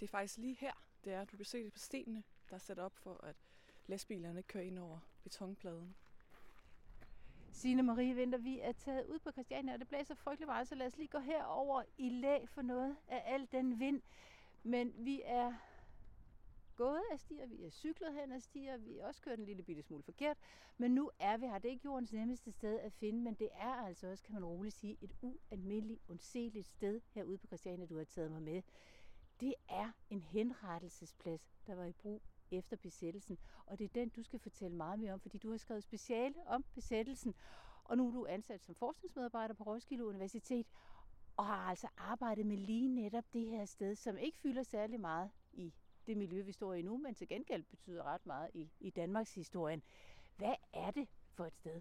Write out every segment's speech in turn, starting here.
Det er faktisk lige her, det er. Du kan se det på stenene, der er sat op for, at lastbilerne kører ind over betonpladen. Signe Marie Vinter, vi er taget ud på Christiania, og det blæser frygtelig meget, så lad os lige gå herover i lag for noget af al den vind. Men vi er gået af stier, vi er cyklet hen af stier, vi er også kørt en lille bitte smule forkert, men nu er vi her. Det er ikke jordens nemmeste sted at finde, men det er altså også, kan man roligt sige, et ualmindeligt, ondseligt sted herude på Christiania, du har taget mig med. Det er en henrettelsesplads, der var i brug efter besættelsen. Og det er den, du skal fortælle meget mere om, fordi du har skrevet speciale om besættelsen. Og nu er du ansat som forskningsmedarbejder på Roskilde Universitet, og har altså arbejdet med lige netop det her sted, som ikke fylder særlig meget i det miljø, vi står i nu, men til gengæld betyder ret meget i, i Danmarks historien. Hvad er det for et sted?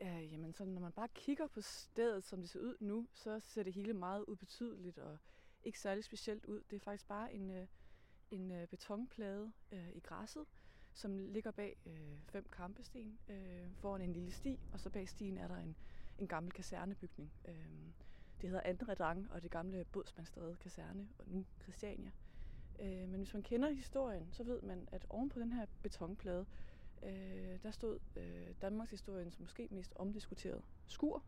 Øh, jamen, så når man bare kigger på stedet, som det ser ud nu, så ser det hele meget ubetydeligt og ikke særlig specielt ud. Det er faktisk bare en, øh, en øh, betonplade øh, i græsset, som ligger bag øh, fem kampesten øh, foran en lille sti, og så bag stien er der en, en gammel kasernebygning. Øh, det hedder Andre Drang, og det gamle Bådsmandstræde kaserne, og nu Christiania. Øh, men hvis man kender historien, så ved man, at oven på den her betonplade, øh, der stod øh, Danmarks historiens måske mest omdiskuteret skur,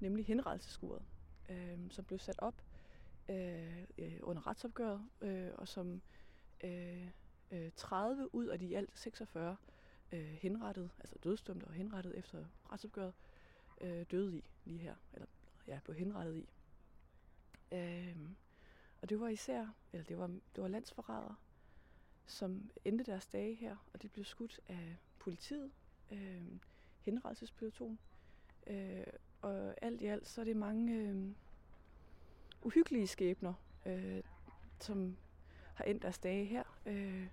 nemlig henrettelseskuret, øh, som blev sat op Øh, øh, under retsopgøret, øh, og som øh, øh 30 ud af de alt 46 øh, henrettet, altså dødsdømte og henrettet efter retsopgøret, øh, døde i lige her, eller ja, blev henrettet i. Øh, og det var især, eller det var, det var landsforrædere, som endte deres dage her, og de blev skudt af politiet, øh, henrettelsespeloton. Øh, og alt i alt, så er det mange øh, uhyggelige skæbner, øh, som har endt deres dage her. Øh,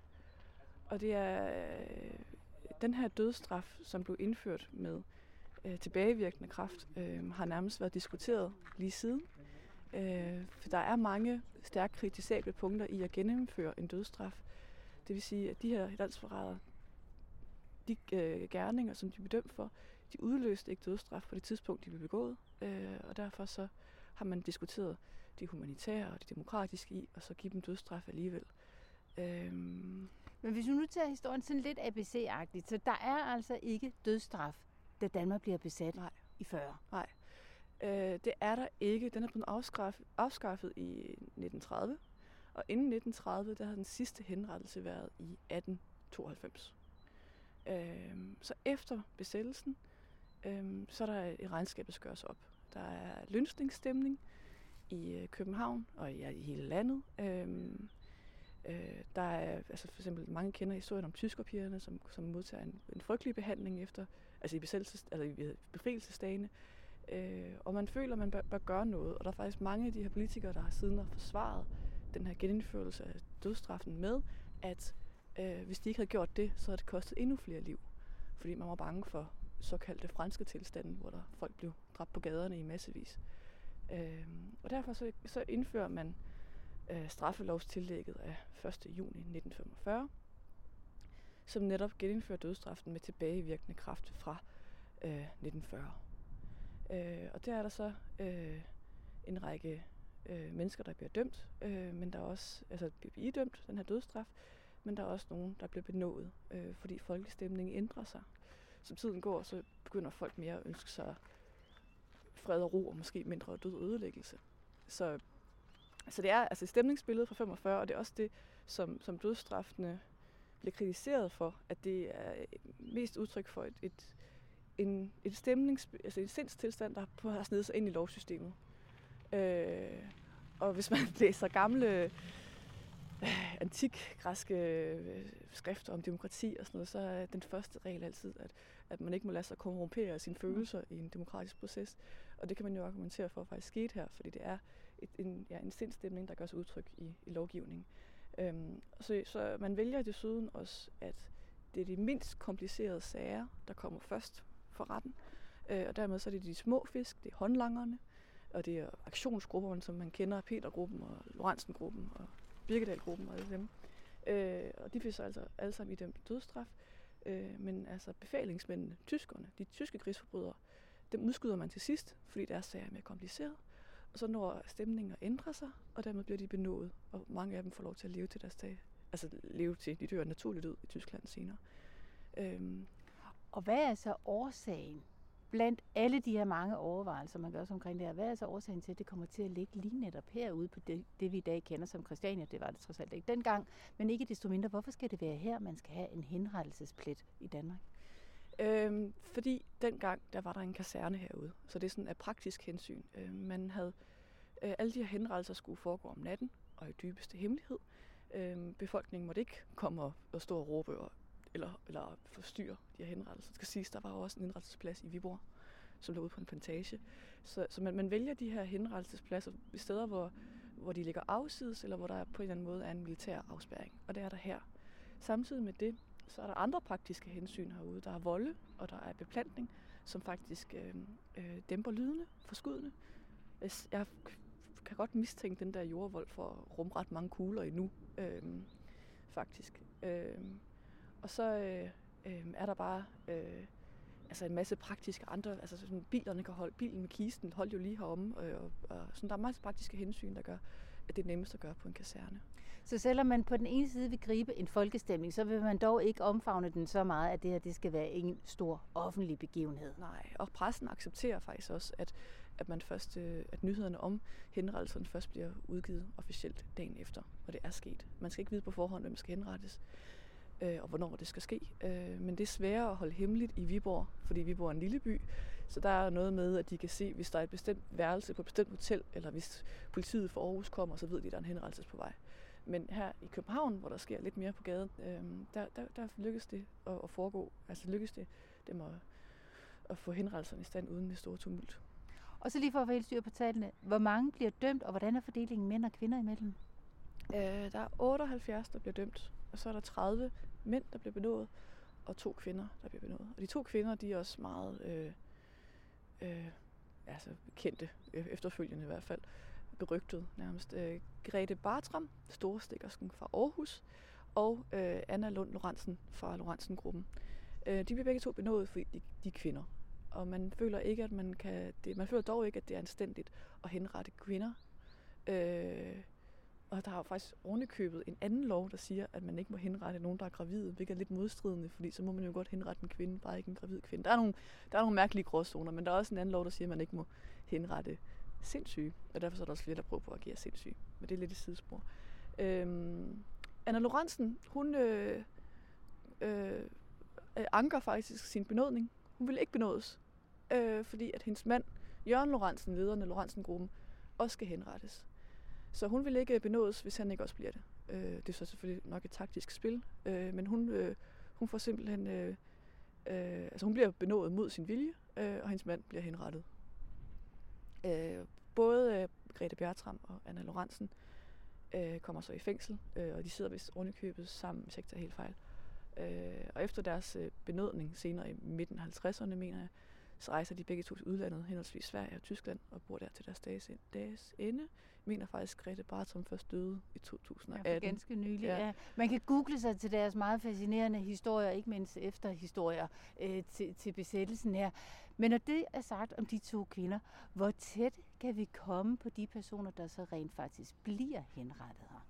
og det er øh, den her dødsstraf, som blev indført med øh, tilbagevirkende kraft, øh, har nærmest været diskuteret lige siden. Øh, for der er mange stærkt kritisable punkter i at gennemføre en dødsstraf. Det vil sige, at de her landsforrædere, de øh, gerninger, som de blev dømt for, de udløste ikke dødsstraf på det tidspunkt, de blev begået. Øh, og derfor så har man diskuteret de humanitære og de demokratiske i, og så give dem dødsstraf alligevel. Øhm. Men hvis vi nu tager historien sådan lidt ABC-agtigt, så der er altså ikke dødsstraf, da Danmark bliver besat Nej. i 40. Nej, øh, det er der ikke. Den er blevet afskaffet, afskaffet i 1930, og inden 1930, der har den sidste henrettelse været i 1892. Øh, så efter besættelsen, øh, så er der et regnskab, der skal gøres op. Der er lønsningsstemning i øh, København og i, i hele landet. Øhm, øh, der er altså for eksempel mange kender historien om tyskerpigerne, som, som modtager en, en frygtelig behandling efter, altså i, besættelses, altså i befrielsesdagene. Øh, og man føler, at man bør, bør gøre noget. Og der er faktisk mange af de her politikere, der har siden har forsvaret den her genindførelse af dødsstraffen med, at øh, hvis de ikke havde gjort det, så havde det kostet endnu flere liv. Fordi man var bange for såkaldte franske tilstande, hvor der folk blev dræbt på gaderne i massevis. Øh, og derfor så, så indfører man øh, straffelovstillægget af 1. juni 1945, som netop genindfører dødsstraffen med tilbagevirkende kraft fra øh, 1940. Øh, og der er der så øh, en række øh, mennesker, der bliver dømt, øh, men der er også, altså bliver idømt den her dødsstraf, men der er også nogen, der bliver benået, øh, fordi folkestemningen ændrer sig. Som tiden går, så begynder folk mere at ønske sig fred og ro, og måske mindre død og ødelæggelse. Så, så det er altså stemningsbilledet fra 45, og det er også det, som, som dødsstraffene bliver kritiseret for, at det er mest udtryk for et, et, en, et stemnings, altså en sindstilstand, der har snedet sig ind i lovsystemet. Øh, og hvis man læser gamle øh, antik græske øh, skrifter om demokrati og sådan noget, så er den første regel altid, at, at man ikke må lade sig korrumpere sine følelser i en demokratisk proces. Og det kan man jo argumentere for at faktisk skete her, fordi det er et, en, ja, en sindstemning, der gør sig udtryk i, i lovgivningen. Øhm, så, så man vælger desuden også, at det er de mindst komplicerede sager, der kommer først for retten. Øh, og dermed så er det de små fisk, det er håndlangerne, og det er aktionsgrupperne, som man kender, Petergruppen og Lorentzen-gruppen og Birkedal-gruppen og alle dem. Øh, og de fik så altså alle sammen idømt dødsstraf. Øh, men altså befalingsmændene, tyskerne, de tyske krigsforbrydere, dem udskyder man til sidst, fordi deres sager er mere kompliceret. og så når stemningen at ændre sig, og dermed bliver de benået, og mange af dem får lov til at leve til deres dag. Altså leve til, de dør naturligt ud i Tyskland senere. Øhm, Og hvad er så årsagen blandt alle de her mange overvejelser, man gør sig omkring det her? Hvad er så årsagen til, at det kommer til at ligge lige netop herude på det, det vi i dag kender som Christiania? Det var det trods alt ikke dengang, men ikke desto mindre. Hvorfor skal det være her, man skal have en henrettelsesplet i Danmark? Øhm, fordi dengang, der var der en kaserne herude, så det er sådan af praktisk hensyn. Øhm, man havde, øh, alle de her henrettelser skulle foregå om natten, og i dybeste hemmelighed. Øhm, befolkningen måtte ikke komme og, og stå og råbe og, eller, eller forstyrre de her henrettelser. Det skal siges, der var jo også en henrettelsesplads i Viborg, som lå ude på en plantage. Så, så man, man vælger de her henrettelsespladser i steder, hvor, hvor de ligger afsides, eller hvor der på en eller anden måde er en militær afspærring. Og det er der her. Samtidig med det, så er der andre praktiske hensyn herude. Der er volde, og der er beplantning, som faktisk øh, øh, dæmper lydene for skuddene. Jeg kan godt mistænke den der jordvold for at rumme ret mange kugler endnu, øh, faktisk. Øh, og så øh, øh, er der bare øh, altså en masse praktiske andre, altså sådan, bilerne kan holde, bilen med kisten holdt jo lige heromme, øh, og, og sådan, der er masser praktiske hensyn, der gør, at det er nemmest at gøre på en kaserne. Så selvom man på den ene side vil gribe en folkestemning, så vil man dog ikke omfavne den så meget, at det her det skal være en stor offentlig begivenhed. Nej, og pressen accepterer faktisk også, at, at, man først, øh, at nyhederne om henrettelsen først bliver udgivet officielt dagen efter, og det er sket. Man skal ikke vide på forhånd, hvem skal henrettes, øh, og hvornår det skal ske. Øh, men det er sværere at holde hemmeligt i Viborg, fordi Viborg er en lille by, så der er noget med, at de kan se, hvis der er et bestemt værelse på et bestemt hotel, eller hvis politiet fra Aarhus kommer, så ved de, at der er en henrettelse på vej. Men her i København, hvor der sker lidt mere på gaden, øh, der, der, der lykkes det at, at foregå. Altså lykkes det dem at, at få henrettelserne i stand uden det store tumult. Og så lige for at få helt styr på tallene. Hvor mange bliver dømt, og hvordan er fordelingen mænd og kvinder imellem? Øh, der er 78, der bliver dømt, og så er der 30 mænd, der bliver benået, og to kvinder, der bliver benået. Og de to kvinder, de er også meget øh, øh, altså kendte, øh, efterfølgende i hvert fald berygtet nærmest. Øh, Grete Bartram, storestikkersken fra Aarhus, og øh, Anna Lund Lorentzen fra Lorentzen-gruppen. Øh, de bliver begge to benådet, fordi de, de er kvinder. Og man føler ikke, at man kan... Det, man føler dog ikke, at det er anstændigt at henrette kvinder. Øh, og der har jo faktisk ovenikøbet en anden lov, der siger, at man ikke må henrette nogen, der er gravide, hvilket er lidt modstridende, fordi så må man jo godt henrette en kvinde, bare ikke en gravid kvinde. Der er nogle, der er nogle mærkelige gråzoner, men der er også en anden lov, der siger, at man ikke må henrette sindssyge, og derfor er der også flere, der prøver på at agere sindssyge. Men det er lidt et sidespor. Øhm, Anna Lorentzen, hun øh, øh, anker faktisk sin benådning. Hun vil ikke benådes, øh, fordi at hendes mand, Jørgen Lorentzen, lederen af Lorentzen-gruppen, også skal henrettes. Så hun vil ikke benådes, hvis han ikke også bliver det. Øh, det er så selvfølgelig nok et taktisk spil, øh, men hun, øh, hun får simpelthen... Øh, øh, altså hun bliver benådet mod sin vilje, øh, og hendes mand bliver henrettet. Øh, både øh, Grete Bjertram og Anna Lorentzen øh, kommer så i fængsel, øh, og de sidder vist ordentligt sammen, hvis ikke tager helt fejl. Øh, og efter deres øh, benødning senere i midten af 50'erne, mener jeg, så rejser de begge to til udlandet, henholdsvis Sverige og Tyskland, og bor der til deres dages, dages ende. Mener faktisk, Grete Bartram først døde i 2018. Ja, ganske nylig, ja. ja. Man kan google sig til deres meget fascinerende historier, ikke mindst efter historier øh, til, til besættelsen her. Men når det er sagt om de to kvinder, hvor tæt kan vi komme på de personer, der så rent faktisk bliver henrettet her?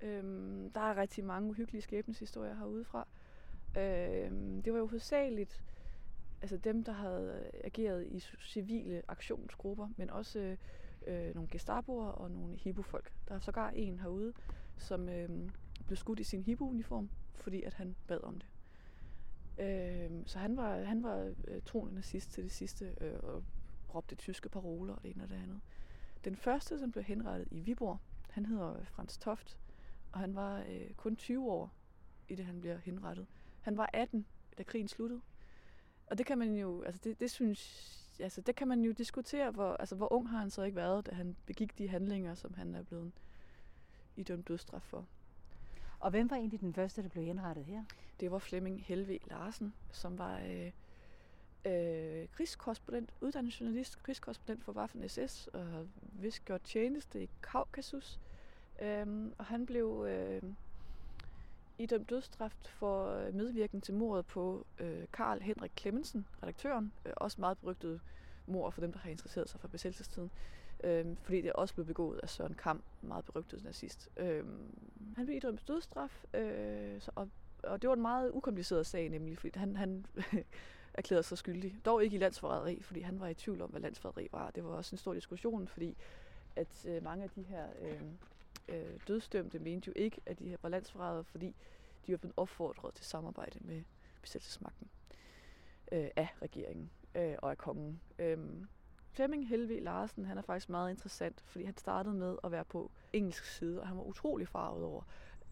Øhm, der er rigtig mange uhyggelige skæbneshistorier herudefra. Øhm, det var jo hovedsageligt altså dem, der havde øh, ageret i civile aktionsgrupper, men også øh, øh, nogle gestapoer og nogle hibofolk. Der er sågar en herude, som øh, blev skudt i sin hibo-uniform, fordi at han bad om det. Øh, så han var, han var øh, troende nazist til det sidste, øh, og råbte tyske paroler og det ene og det andet. Den første, som blev henrettet i Viborg, han hedder Frans Toft, og han var øh, kun 20 år, i det han bliver henrettet. Han var 18, da krigen sluttede. Og det kan man jo, altså det, det synes, altså det kan man jo diskutere, hvor, altså hvor ung har han så ikke været, da han begik de handlinger, som han er blevet idømt dødsstraf for. Og hvem var egentlig den første, der blev henrettet her? Det var Flemming Helve Larsen, som var øh, øh, krigskorrespondent, uddannet journalist, krigskorrespondent for Waffen SS, og vist gjort tjeneste i Kaukasus. Øhm, og han blev øh, idømt dødsstraf for øh, medvirken til mordet på øh, Karl Henrik Clemmensen, redaktøren, øh, også meget berygtet mor for dem, der har interesseret sig for besættelsestiden. øh, fordi det er også blev begået af Søren Kam, meget berygtet nazist. Øh, han blev idømt dødsstraf, øh, så, og, og det var en meget ukompliceret sag, nemlig fordi han, han erklærede sig skyldig. Dog ikke i landsforræderi, fordi han var i tvivl om, hvad landsforræderi var. Det var også en stor diskussion, fordi at øh, mange af de her øh, øh, dødsdømte mente jo ikke, at de her var landsforrædere, fordi de var blevet opfordret til samarbejde med besættelsesmagten øh, af regeringen øh, og af kongen. Øh, Flemming Helve Larsen, han er faktisk meget interessant, fordi han startede med at være på engelsk side, og han var utrolig farvet over,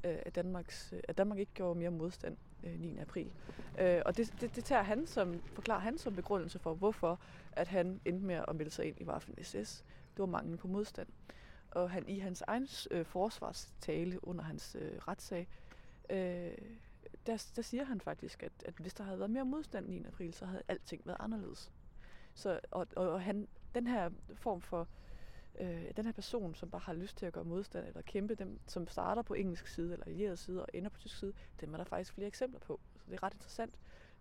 øh, at, Danmarks, øh, at Danmark ikke gjorde mere modstand øh, 9. april. Øh, og det, det, det tager han som, forklarer han som begrundelse for, hvorfor at han endte med at melde sig ind i Waffen SS. Det var manglen på modstand. Og han i hans egen øh, forsvarstale under hans øh, retssag, øh, der, der siger han faktisk, at, at hvis der havde været mere modstand 9. april, så havde alting været anderledes. Så, og, og, og han, den her form for, øh, den her person, som bare har lyst til at gøre modstand eller kæmpe, dem, som starter på engelsk side eller allieret side og ender på tysk side, dem er der faktisk flere eksempler på. Så det er ret interessant,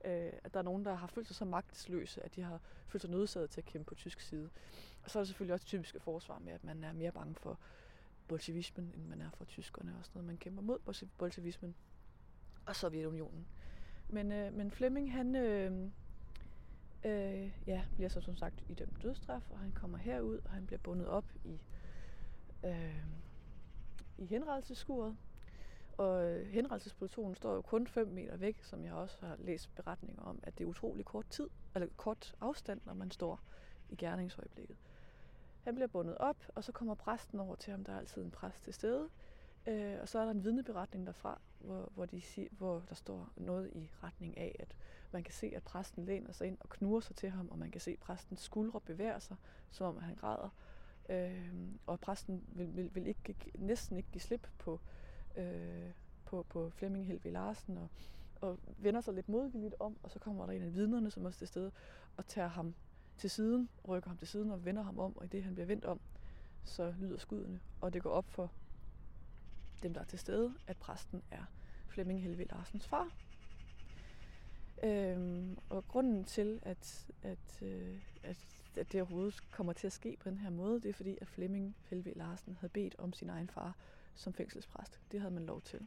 øh, at der er nogen, der har følt sig så magtesløse, at de har følt sig nødsaget til at kæmpe på tysk side. Og så er det selvfølgelig også typiske forsvar med, at man er mere bange for bolsjevismen, end man er for tyskerne. Også noget, man kæmper mod bolsjevismen og Sovjetunionen. Men, øh, men Flemming, han øh, øh, ja, bliver så som sagt idømt dødsstraf, og han kommer herud, og han bliver bundet op i, øh, i henrettelseskuret. Og henrettelsesplutonen står jo kun 5 meter væk, som jeg også har læst beretninger om, at det er utrolig kort tid, eller kort afstand, når man står i gerningsøjeblikket. Han bliver bundet op, og så kommer præsten over til ham. Der er altid en præst til stede. Øh, og så er der en vidneberetning derfra, hvor, hvor, de siger, hvor der står noget i retning af, at man kan se, at præsten læner sig ind og knurrer sig til ham, og man kan se, at præstens skuldre bevæger sig, som om han græder. Øh, og præsten vil, vil, vil ikke, næsten ikke give slip på, øh, på, på Flemming Helve Larsen, og, og vender sig lidt modvilligt om, og så kommer der en af vidnerne, som også er til stede, og tager ham til siden, rykker ham til siden og vender ham om, og i det han bliver vendt om, så lyder skuddene, og det går op for dem, der er til stede, at præsten er Flemming Helve Larsens far. Øhm, og grunden til, at, at, øh, at, at det overhovedet kommer til at ske på den her måde, det er fordi, at Flemming Helve Larsen havde bedt om sin egen far som fængselspræst. Det havde man lov til.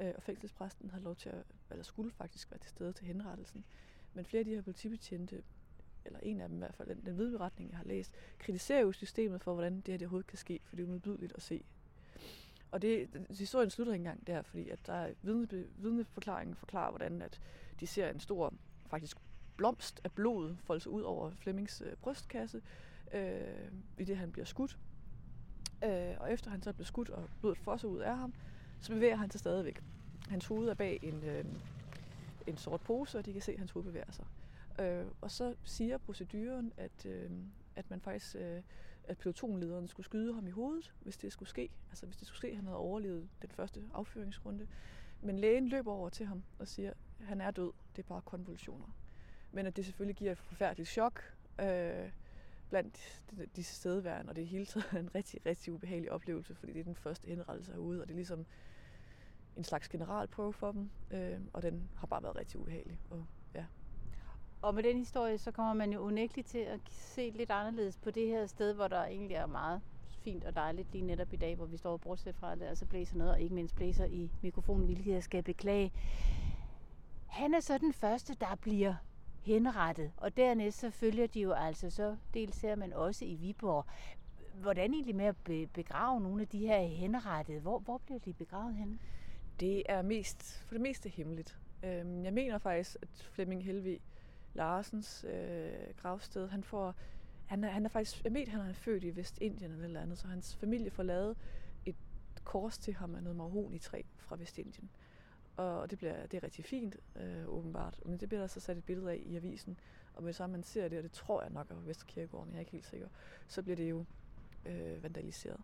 Øh, og fængselspræsten havde lov til at, eller skulle faktisk være til stede til henrettelsen. Men flere af de her politibetjente, eller en af dem i hvert fald, den, den vidberetning, jeg har læst, kritiserer jo systemet for, hvordan det her det overhovedet kan ske, for det er umiddelbart at se og det, historien slutter ikke engang der, fordi at der er vidne, vidneforklaringen forklarer, hvordan at de ser en stor, faktisk blomst af blod folde sig ud over Flemmings øh, brystkasse, øh, i det han bliver skudt. Øh, og efter han så blev skudt, og blodet fosser ud af ham, så bevæger han sig stadigvæk. Hans hoved er bag en, øh, en sort pose, og de kan se, at hans hoved bevæger sig. Øh, og så siger proceduren, at, øh, at man faktisk øh, at pelotonlederen skulle skyde ham i hovedet, hvis det skulle ske. Altså hvis det skulle ske, at han havde overlevet den første affyringsrunde. Men lægen løber over til ham og siger, at han er død, det er bare konvulsioner. Men at det selvfølgelig giver et forfærdeligt chok øh, blandt de, de stedværende, og det er hele er en rigtig, rigtig ubehagelig oplevelse, fordi det er den første henrettelse herude, og det er ligesom en slags generalprøve for dem, øh, og den har bare været rigtig ubehagelig. Og ja. og med den historie, så kommer man jo unægteligt til at se lidt anderledes på det her sted, hvor der egentlig er meget fint og dejligt lige netop i dag, hvor vi står og bortset fra, at der altså blæser noget, og ikke mindst blæser i mikrofonen, hvilket jeg skal beklage. Han er så den første, der bliver henrettet, og dernæst så følger de jo altså så, dels her, men også i Viborg, hvordan egentlig med at begrave nogle af de her henrettede? Hvor, hvor bliver de begravet henne? Det er mest, for det meste hemmeligt. Øhm, jeg mener faktisk, at Flemming Helvig Larsens øh, gravsted. Han får, han er, han er faktisk, jeg mener, han er født i Vestindien eller eller andet, så hans familie får lavet et kors til ham af noget marhon i træ fra Vestindien. Og det, bliver, det er rigtig fint, øh, åbenbart. Men det bliver der så sat et billede af i avisen. Og hvis man ser det, og det tror jeg nok er Vesterkirkegården, jeg er ikke helt sikker, så bliver det jo øh, vandaliseret.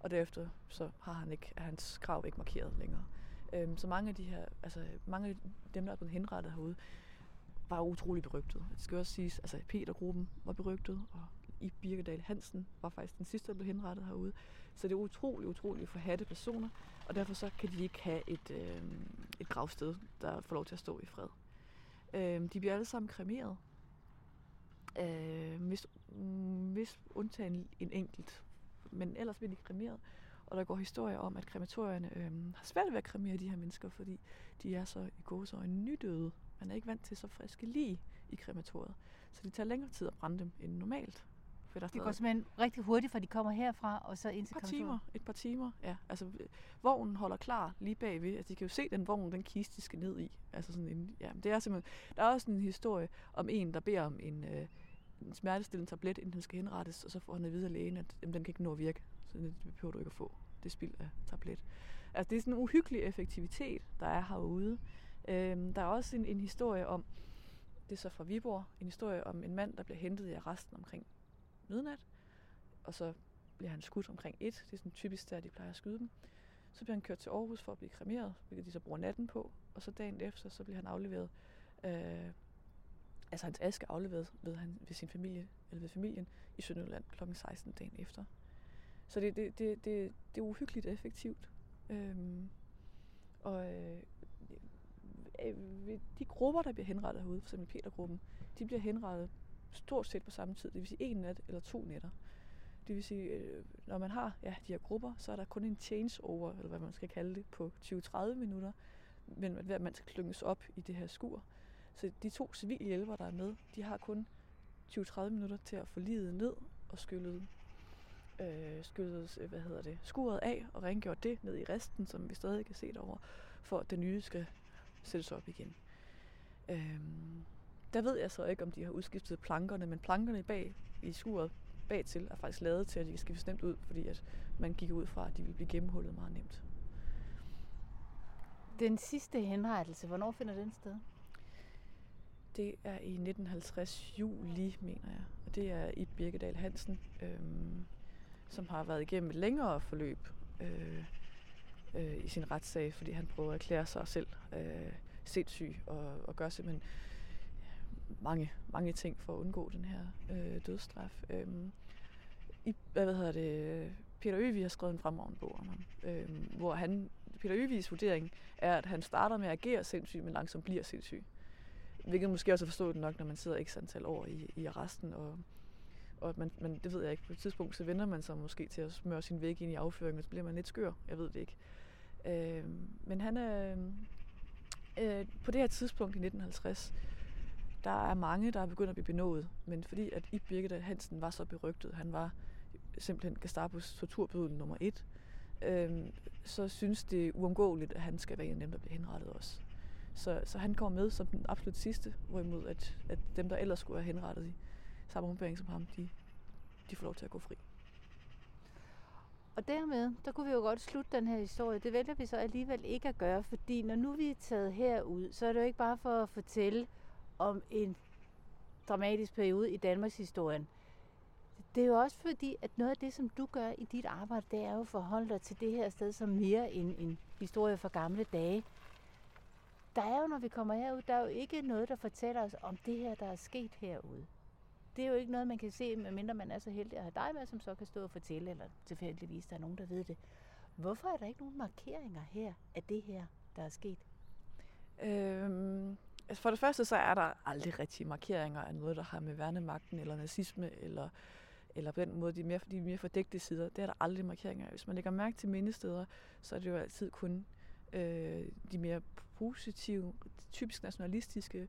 Og derefter så har han ikke, er hans grav ikke markeret længere. Øh, så mange af de her, altså mange af dem, der er blevet henrettet herude, var utrolig berygtet. Det skal også siges, altså Petergruppen var berygtet, og i Birkedal Hansen var faktisk den sidste, der blev henrettet herude. Så det er utrolig, utrolig forhatte personer, og derfor så kan de ikke have et, øh, et gravsted, der får lov til at stå i fred. Øh, de bliver alle sammen kremeret. Øh, hvis, hvis undtagen en enkelt. Men ellers bliver de kremeret. Og der går historier om, at krematorierne øh, har svært ved at kremere de her mennesker, fordi de er så i gode gåsøjne nydøde. Man er ikke vant til så friske lige i krematoriet. Så det tager længere tid at brænde dem end normalt. For der det går simpelthen rigtig hurtigt, for de kommer herfra og så ind til et par timer. Et par timer, ja. Altså, vognen holder klar lige bagved. Altså, de kan jo se den vogn, den kiste, de skal ned i. Altså sådan en, ja, det er simpelthen, der er også en historie om en, der beder om en, øh, en smertestillende tablet, inden den skal henrettes, og så får han at vide af lægen, at jamen, den kan ikke nå at virke. Så det behøver du ikke at få. Det spild af tablet. Altså, det er sådan en uhyggelig effektivitet, der er herude. Øhm, der er også en, en historie om, det er så fra Viborg, en historie om en mand, der bliver hentet i arresten omkring midnat, og så bliver han skudt omkring et. Det er sådan typisk der, de plejer at skyde dem. Så bliver han kørt til Aarhus for at blive kremeret, hvilket de så bruger natten på. Og så dagen efter, så bliver han afleveret, øh, altså hans aske afleveret ved, han, ved sin familie, eller ved familien i Sønderjylland kl. 16 dagen efter. Så det, det, det, det, det er uhyggeligt effektivt. Øhm, og øh, øh de grupper, der bliver henrettet herude, for eksempel Petergruppen, de bliver henrettet stort set på samme tid. Det vil sige en nat eller to nætter. Det vil sige, øh, når man har ja, de her grupper, så er der kun en changeover, eller hvad man skal kalde det, på 20-30 minutter, men hver mand skal klynges op i det her skur. Så de to civile hjælpere, der er med, de har kun 20-30 minutter til at få livet ned og skyllet, øh, skyllet øh, hvad hedder det, skuret af og rengjort det ned i resten, som vi stadig kan se derovre, for at det nye skal sættes op igen. Øhm, der ved jeg så ikke, om de har udskiftet plankerne, men plankerne bag i skuret bagtil er faktisk lavet til, at de kan skiftes nemt ud, fordi at man gik ud fra, at de ville blive gennemhullet meget nemt. Den sidste henrettelse, hvornår finder den sted? Det er i 1950 juli, mener jeg. Og det er i Birkedal Hansen, øhm, som har været igennem et længere forløb øh, øh, i sin retssag, fordi han prøver at erklære sig selv øh, sindssyg og, og gør simpelthen mange, mange ting for at undgå den her øh, dødsstraf. Øhm, i, hvad hedder det, Peter Øvig har skrevet en fremragende bog om ham, øhm, hvor han, Peter Øvigs vurdering er, at han starter med at agere sindssyg, men langsomt bliver sindssyg. Hvilket måske også er forstået nok, når man sidder ikke antal år i, i arresten, og, og man, man, det ved jeg ikke, på et tidspunkt, så vender man sig måske til at smøre sin væg ind i afføringen, og så bliver man lidt skør, jeg ved det ikke. Øhm, men han er, øh, på det her tidspunkt i 1950, der er mange, der er begyndt at blive benået, men fordi at Ib Birgit Hansen var så berygtet, han var simpelthen Gestapos torturbødel nummer et, øh, så synes det uundgåeligt, at han skal være en af dem, der bliver henrettet også. Så, så han kommer med som den absolut sidste, hvorimod at, at dem, der ellers skulle have henrettet i samme ombæring som ham, de, de får lov til at gå fri. Og dermed, der kunne vi jo godt slutte den her historie. Det vælger vi så alligevel ikke at gøre, fordi når nu vi er taget herud, så er det jo ikke bare for at fortælle om en dramatisk periode i Danmarks historien. Det er jo også fordi, at noget af det, som du gør i dit arbejde, det er jo at forholde dig til det her sted som mere end en historie fra gamle dage. Der er jo, når vi kommer herud, der er jo ikke noget, der fortæller os om det her, der er sket herude. Det er jo ikke noget, man kan se, medmindre man er så heldig at have dig med, som så kan stå og fortælle, eller tilfældigvis der er nogen, der ved det. Hvorfor er der ikke nogen markeringer her af det her, der er sket? Øhm, for det første, så er der aldrig rigtige markeringer af noget, der har med værnemagten eller nazisme eller, eller på den måde de mere, de mere fordækte sider. Det er der aldrig markeringer. Hvis man lægger mærke til mindesteder, så er det jo altid kun øh, de mere positive, typisk nationalistiske,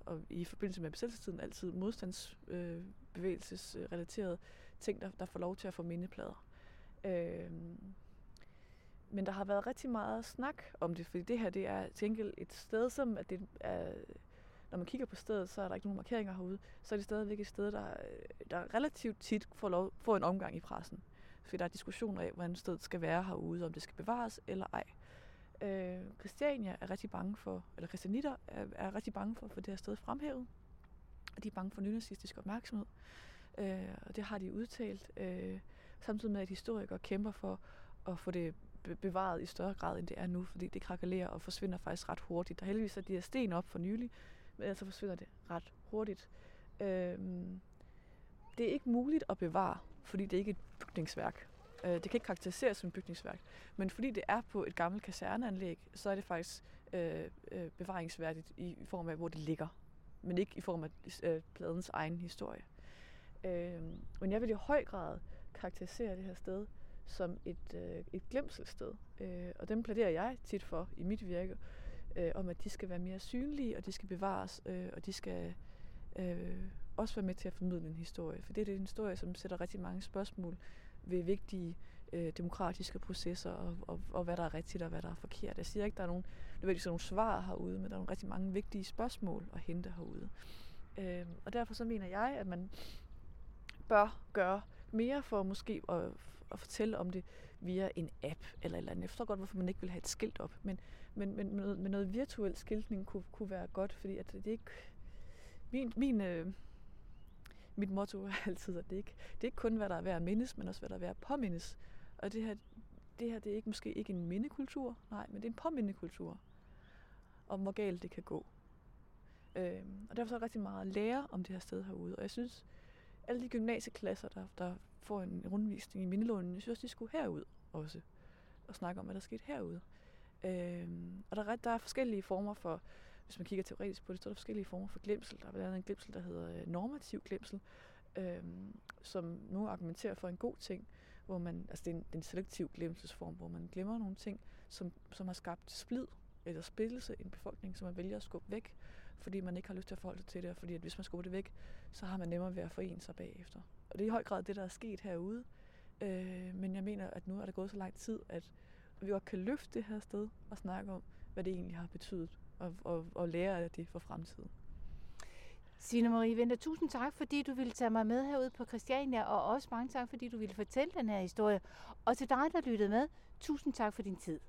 og i forbindelse med besættelsestiden altid modstandsbevægelsesrelaterede øh, ting, der, der får lov til at få mindeplader. Øh, men der har været rigtig meget snak om det, fordi det her det er til enkelt et sted, som at det er, når man kigger på stedet, så er der ikke nogen markeringer herude, så er det stadigvæk et sted, der, øh, der relativt tit får, lov, får en omgang i pressen. Fordi der er diskussioner af, hvordan stedet skal være herude, om det skal bevares eller ej. Øh, Christiania er rigtig bange for, eller Christianitter er, er rigtig bange for at få det her sted fremhævet. Og de er bange for nynazistisk opmærksomhed. Øh, og det har de udtalt. Øh, samtidig med, at historikere kæmper for at få det bevaret i større grad, end det er nu, fordi det krakalerer og forsvinder faktisk ret hurtigt. Der heldigvis er de her sten op for nylig, men ellers forsvinder det ret hurtigt. Øhm, det er ikke muligt at bevare, fordi det ikke er et bygningsværk. Øh, det kan ikke karakteriseres som et bygningsværk, men fordi det er på et gammelt kaserneanlæg, så er det faktisk øh, øh bevaringsværdigt bevaringsværdigt i form af, hvor det ligger. men ikke i form af øh, pladens egen historie. Øh, men jeg vil i høj grad karakterisere det her sted som et, øh, et glemselsted. Øh, og dem plæderer jeg tit for i mit virke, øh, om at de skal være mere synlige, og de skal bevares, øh, og de skal øh, også være med til at formidle en historie. For det er en historie, som sætter rigtig mange spørgsmål ved vigtige øh, demokratiske processer, og, og, og hvad der er rigtigt og hvad der er forkert. Jeg siger ikke, der er nogen, nødvendigvis nogle svar herude, men der er nogle rigtig mange vigtige spørgsmål at hente herude. Øh, og derfor så mener jeg, at man bør gøre mere for måske at, at fortælle om det via en app eller eller andet. Jeg forstår godt, hvorfor man ikke vil have et skilt op, men, men, men med, noget, med noget virtuel skiltning kunne, kunne være godt, fordi at det ikke... Min, min, øh, mit motto er altid, at det ikke, det er ikke kun, hvad der er værd at mindes, men også, hvad der er værd at påmindes. Og det her, det her det er ikke, måske ikke en mindekultur, nej, men det er en påmindekultur om, hvor galt det kan gå. Øh, og derfor er der rigtig meget at lære om det her sted herude. Og jeg synes, alle de gymnasieklasser, der, der får en rundvisning i mindelånen, jeg synes også, de skulle herud også. Og snakke om, hvad der skete herude. Øh, og der er, der er forskellige former for, hvis man kigger teoretisk på det, så er der forskellige former for glemsel. Der er blandt andet en glemsel, der hedder øh, normativ glemsel, øh, som nu argumenterer for en god ting, hvor man, altså det er en, det er en selektiv glemselsform, hvor man glemmer nogle ting, som, som har skabt splid eller spillelse i en befolkning, som man vælger at skubbe væk, fordi man ikke har lyst til at forholde sig til det, og fordi at hvis man skubber det væk, så har man nemmere ved at forene sig bagefter. Og det er i høj grad det, der er sket herude. Øh, men jeg mener, at nu er der gået så lang tid, at vi godt kan løfte det her sted og snakke om, hvad det egentlig har betydet, og, og, og lære af det for fremtiden. Signe Marie Vinter, tusind tak, fordi du ville tage mig med herude på Christiania, og også mange tak, fordi du ville fortælle den her historie. Og til dig, der lyttede med, tusind tak for din tid.